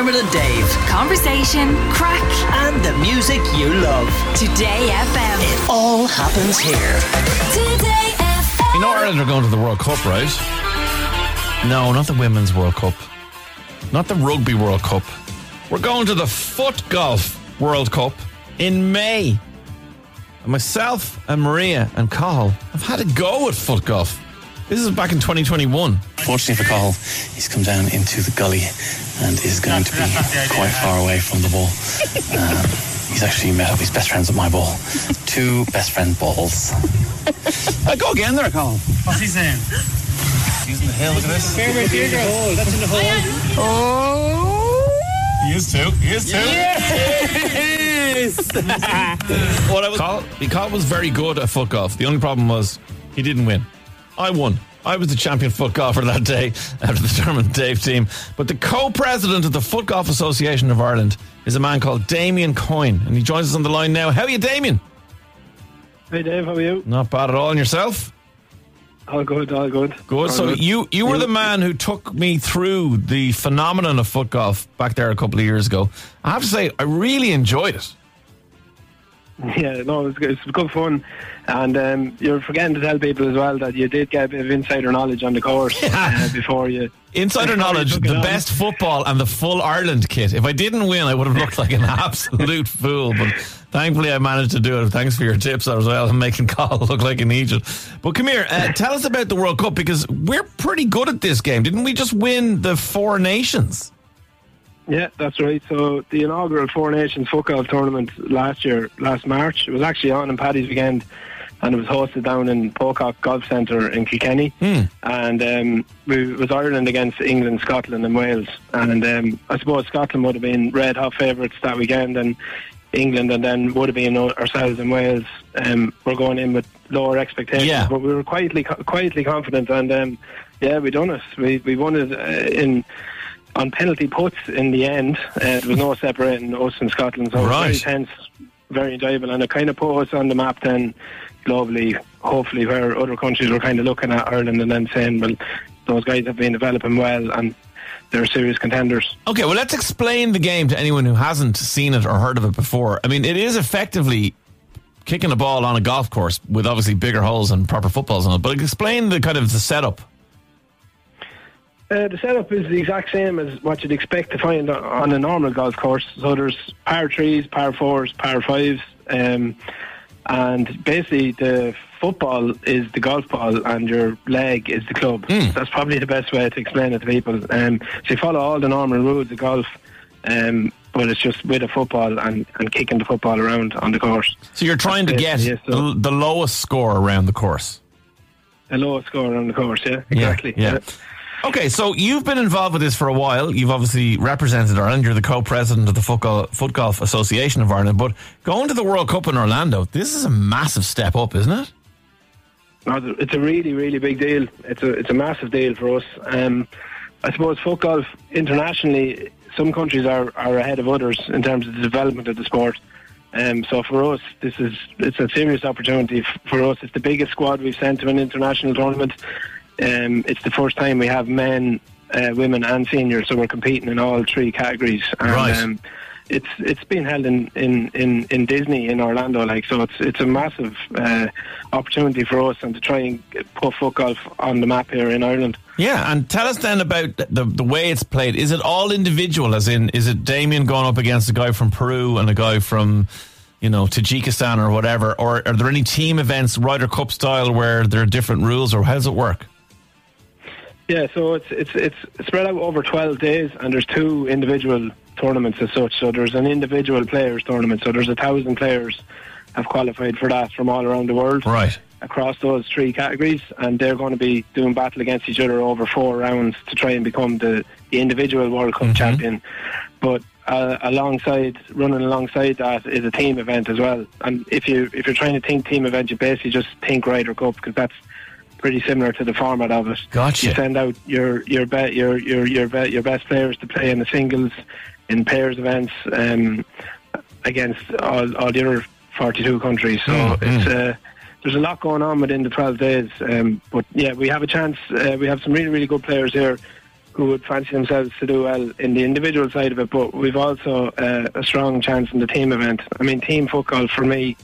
Dermot and Dave. Conversation, crack, And the music you love. Today FM. It all happens here. Today FM. You know Ireland are going to the World Cup, right? No, not the Women's World Cup. Not the Rugby World Cup. We're going to the Foot Golf World Cup in May. And myself and Maria and Carl have had a go at foot golf. This is back in 2021. Fortunately for Cahill, he's come down into the gully and is going to be quite far away from the ball. Um, he's actually met up his best friends at my ball. Two best friend balls. Uh, go again there, Cahill. What's he saying? Using the hill, look at this. Favorite beer hole. That's in the hole. He is too. He is too. What I was, Cahill, Cahill was very good at foot golf. The only problem was he didn't win. I won. I was the champion foot golfer that day after the and Dave team. But the co-president of the Foot Golf Association of Ireland is a man called Damien Coyne, and he joins us on the line now. How are you, Damien? Hey Dave, how are you? Not bad at all. And yourself? All good, all good. Good. All So you you were the man who took me through the phenomenon of foot golf back there a couple of years ago. I have to say, I really enjoyed it. Yeah, no, it's good, it's good fun, and um, you're forgetting to tell people as well that you did get a bit of insider knowledge on the course uh, before you. Insider before knowledge, the on. best football and the full Ireland kit. If I didn't win, I would have looked like an absolute fool. But thankfully, I managed to do it. Thanks for your tips as well and making Carl look like an idiot. But come here, uh, tell us about the World Cup because we're pretty good at this game. Didn't we just win the Four Nations? Yeah, that's right. So the inaugural Four Nations Foot Golf tournament last year, last March, it was actually on in Paddy's weekend, and it was hosted down in Pocock Golf Centre in Kilkenny. And um, we, it was Ireland against England, Scotland, and Wales. And um, I suppose Scotland would have been red hot favourites that weekend, and England, and then would have been ourselves and Wales. Um, we're going in with lower expectations, Yeah. but we were quietly quietly confident, and um, yeah, we done it. We we won it uh, in on penalty puts in the end. Uh, there was no separating us and Scotland, so Right. it was very tense, very enjoyable, and it kind of put us on the map then globally, hopefully, where other countries were kind of looking at Ireland and then saying, well, those guys have been developing well and they're serious contenders. Okay, well, let's explain the game to anyone who hasn't seen it or heard of it before. I mean, it is effectively kicking a ball on a golf course with obviously bigger holes and proper footballs on it. But explain the kind of the setup. Uh, the setup is the exact same as what you'd expect to find on- a normal golf course. So there's par threes, par fours, par fives, um, and basically the football is the golf ball and your leg is the club. That's probably the best way to explain it to people. Um, so you follow all the normal rules of golf, um, but it's just with a football and, and kicking the football around on the course. So you're trying to get Yeah, so- the, the lowest score around the course. The lowest score on the course, yeah, exactly. Yeah. Okay, so you've been involved with this for a while. You've obviously represented Ireland. You're the co-president of the Foot Golf, Foot Golf Association of Ireland. But going to the World Cup in Orlando, this is a massive step up, isn't it? It's a really, really big deal. It's a it's a massive deal for us. Um, I suppose foot golf internationally, some countries are, are ahead of others in terms of the development of the sport. Um, so for us, this is it's a serious opportunity for us. It's the biggest squad we've sent to an international tournament. Um, it's the first time we have men, uh, women, and seniors, so we're competing in all three categories. And, Right. Um, it's it's been held in, in, in, in Disney in Orlando, like so. It's it's a massive uh, opportunity for us, and to try and put foot golf on the map here in Ireland. Yeah, and tell us then about the the way it's played. Is it all individual? As in, is it Damien going up against a guy from Peru and a guy from, you know, Tajikistan or whatever? Or are there any team events, Ryder Cup style, where there are different rules, or how does it work? Yeah, so it's it's it's spread out over twelve days, and there's two individual tournaments as such. So there's an individual players tournament. So there's a thousand players have qualified for that from all around the world. Right. across those three categories, and they're going to be doing battle against each other over four rounds to try and become the, the individual World Cup champion. But uh, alongside running alongside that is a team event as well. And if you if you're trying to think team event, you basically just think Ryder Cup because that's pretty similar to the format of it. Gotcha. You send out your your bet your your your bet your best players to play in the singles, in pairs events, um, against all, all the other 42 countries. So Mm, it's uh, there's a lot going on within the 12 days. Um, but yeah, we have a chance. Uh, we have some really really good players here. who would fancy themselves to do well in the individual side of it, but we've also uh, a strong chance in the team event. I mean, team football for me,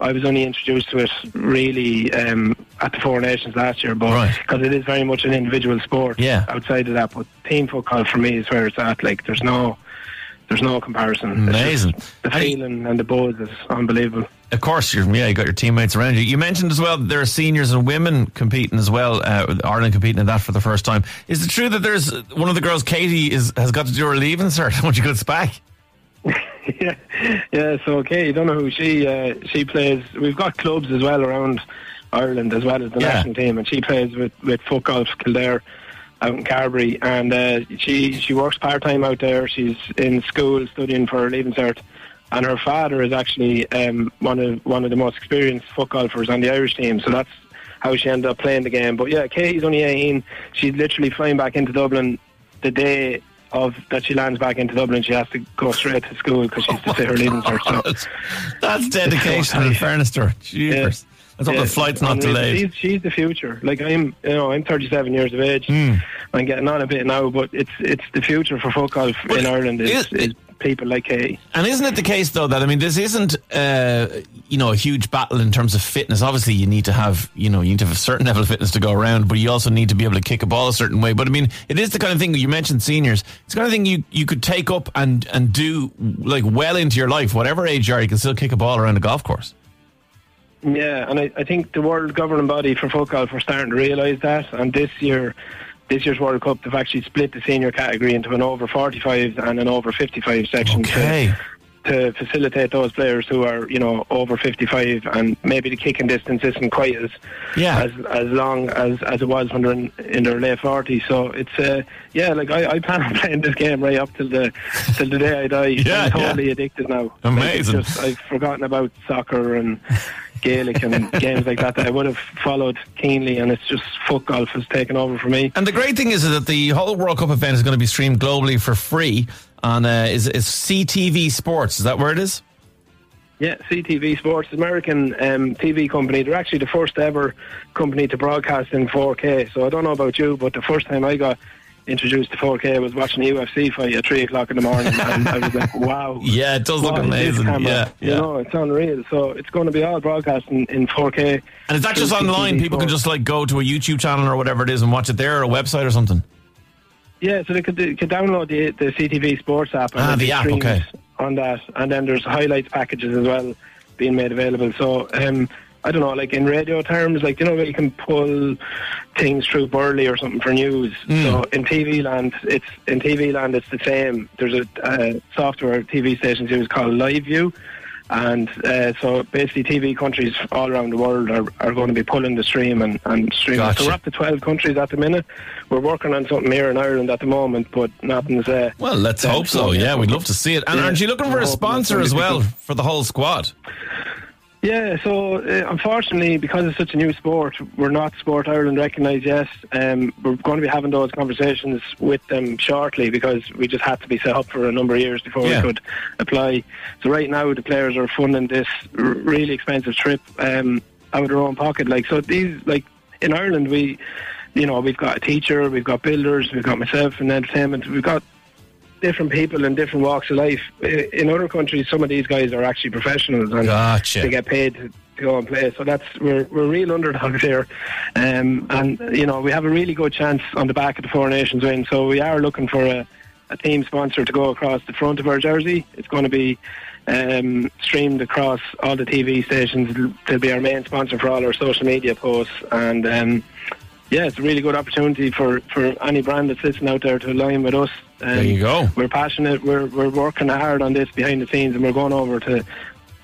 I was only introduced to it really um, at the Four Nations last year, but Right. because it is very much an individual sport. Yeah. Outside of that, but team football for me is where it's at. Like, there's no, there's no comparison. Amazing. The feeling and the buzz is unbelievable. Of course, you're, yeah, you got your teammates around you. You mentioned as well that there are seniors and women competing as well. Uh, Ireland competing in that for the first time. Is it true that there's one of the girls, Katie, is has got to do her leaving cert when she gets back? yeah, yeah. So okay, you don't know who she uh, she plays. We've got clubs as well around Ireland as well as the Yeah. national team, and she plays with with Foot Golf Kildare out in Carbury, and uh, she she works part time out there. She's in school studying for her leaving cert, and her father is actually um, one of one of the most experienced foot golfers on the Irish team. So that's how she ended up playing the game. But yeah, Katie's only 18. She's literally flying back into Dublin the day of that she lands back into Dublin. She has to go straight to school because she's to say her leaving cert. So. That's, dedication in fairness to her. Jeepers. Let's hope Yeah, the flight's not delayed. She's, she's the future. Like I'm, you know, I'm 37 years of age. Hmm. I'm getting on a bit now, but it's it's the future for golf Well, in Ireland. Is, is- is people like Katie. And isn't it the case though that I mean this isn't uh, you know a huge battle in terms of fitness. Obviously, you need to have you know you need to have a certain level of fitness to go around, but you also need to be able to kick a ball a certain way. But I mean, it is the kind of thing you mentioned seniors. It's the kind of thing you you could take up and and do like well into your life, whatever age you are, you can still kick a ball around a golf course. Yeah, and I, I think the world governing body for foot golf are starting to realise that. And this year, this year's World Cup, they've actually split the senior category into an over 45 and an over 55 section. to- Okay. to facilitate those players who are, you know, over 55 and maybe the kicking distance isn't quite as Yeah. as as long as, as it was when they're in, in their late 40s. So it's, uh, yeah, like I, I plan on playing this game right up till the till the day I die. Yeah, I'm totally yeah. addicted now. Like, Amazing. just, I've forgotten about soccer and Gaelic and games like that that I would have followed keenly, and it's just foot golf has taken over for me. And the great thing is that the whole World Cup event is going to be streamed globally for free on uh, is is CTV Sports. Is that where it is? Yeah, CTV Sports, American um, TV company. They're actually the first ever company to broadcast in 4K. So I don't know about you, but the first time I got introduced to 4K was watching a UFC fight at 3 o'clock in the morning. and I was like, wow. Yeah, it does look what is this amazing. camera? Yeah, You know, it's unreal. So it's going to be all broadcast in, in 4K. And is that just online? CTV People can just like go to a YouTube channel or whatever it is and watch it there or a website or something. Yeah, so they could, they could download the, the CTV Sports app. and Ah, the app, okay. On that. And then there's highlights packages as well being made available. So, um, I don't know, like in radio terms, like, you know, you can pull things through Burli or something for news. Hmm. So in TV land, it's, in TV land, it's the same. There's a uh, software TV stations use called LiveU. And uh, so basically, TV countries all around the world are, are going to be pulling the stream and, and streaming. Gotcha. So we're up to 12 countries at the minute. We're working on something here in Ireland at the moment, but nothing's. Uh, Well, let's hope so. Yeah, we'd love to see it. And Yeah, aren't you looking for a sponsor as well for the whole squad? Yeah, so uh, unfortunately, because it's such a new sport, we're not Sport Ireland recognised yet. Um, we're going to be having those conversations with them shortly because we just had to be set up for a number of years before Yeah. we could apply. So right now, the players are funding this r- really expensive trip um, out of their own pocket. Like so, these like in Ireland, we, you know, we've got a teacher, we've got builders, we've got myself in entertainment, we've got different people in different walks of life. In other countries, some of these guys are actually professionals and Gotcha. they get paid to, to go and play. So that's we're we're real underdogs here, um, and you know we have a really good chance on the back of the Four Nations win. So we are looking for a, a team sponsor to go across the front of our jersey. It's going to be. Um, streamed across all the TV stations. They'll be our main sponsor for all our social media posts, and um, yeah, it's a really good opportunity for, for any brand that's listening out there to align with us. Um, There you go. We're passionate. We're we're working hard on this behind the scenes, and we're going over to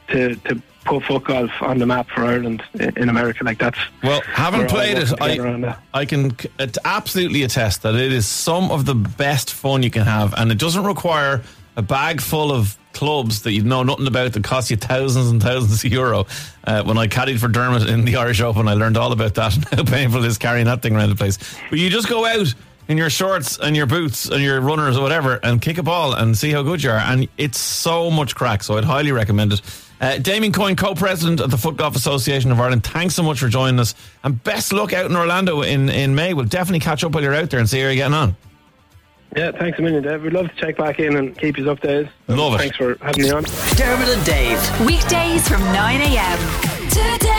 to to put foot golf on the map for Ireland in, America. Like that's Well, having played it, working together on I. I can absolutely attest that it is some of the best fun you can have, and it doesn't require a bag full of clubs that you know nothing about that cost you thousands and thousands of euro. Uh, when I caddied for Dermot in the Irish Open, I learned all about that and how painful it is carrying that thing around the place. But you just go out in your shorts and your boots and your runners or whatever and kick a ball and see how good you are. And it's so much crack, so I'd highly recommend it. Uh, Damien Coyne, co-president of the Foot Golf Association of Ireland, thanks so much for joining us, and best luck out in Orlando in, in May. We'll definitely catch up while you're out there and see how you're getting on. Yeah, thanks a million, Dave. We'd love to check back in and keep you updated. Love it. Thanks for having me on. Dermot and Dave. Weekdays from 9 a.m. Today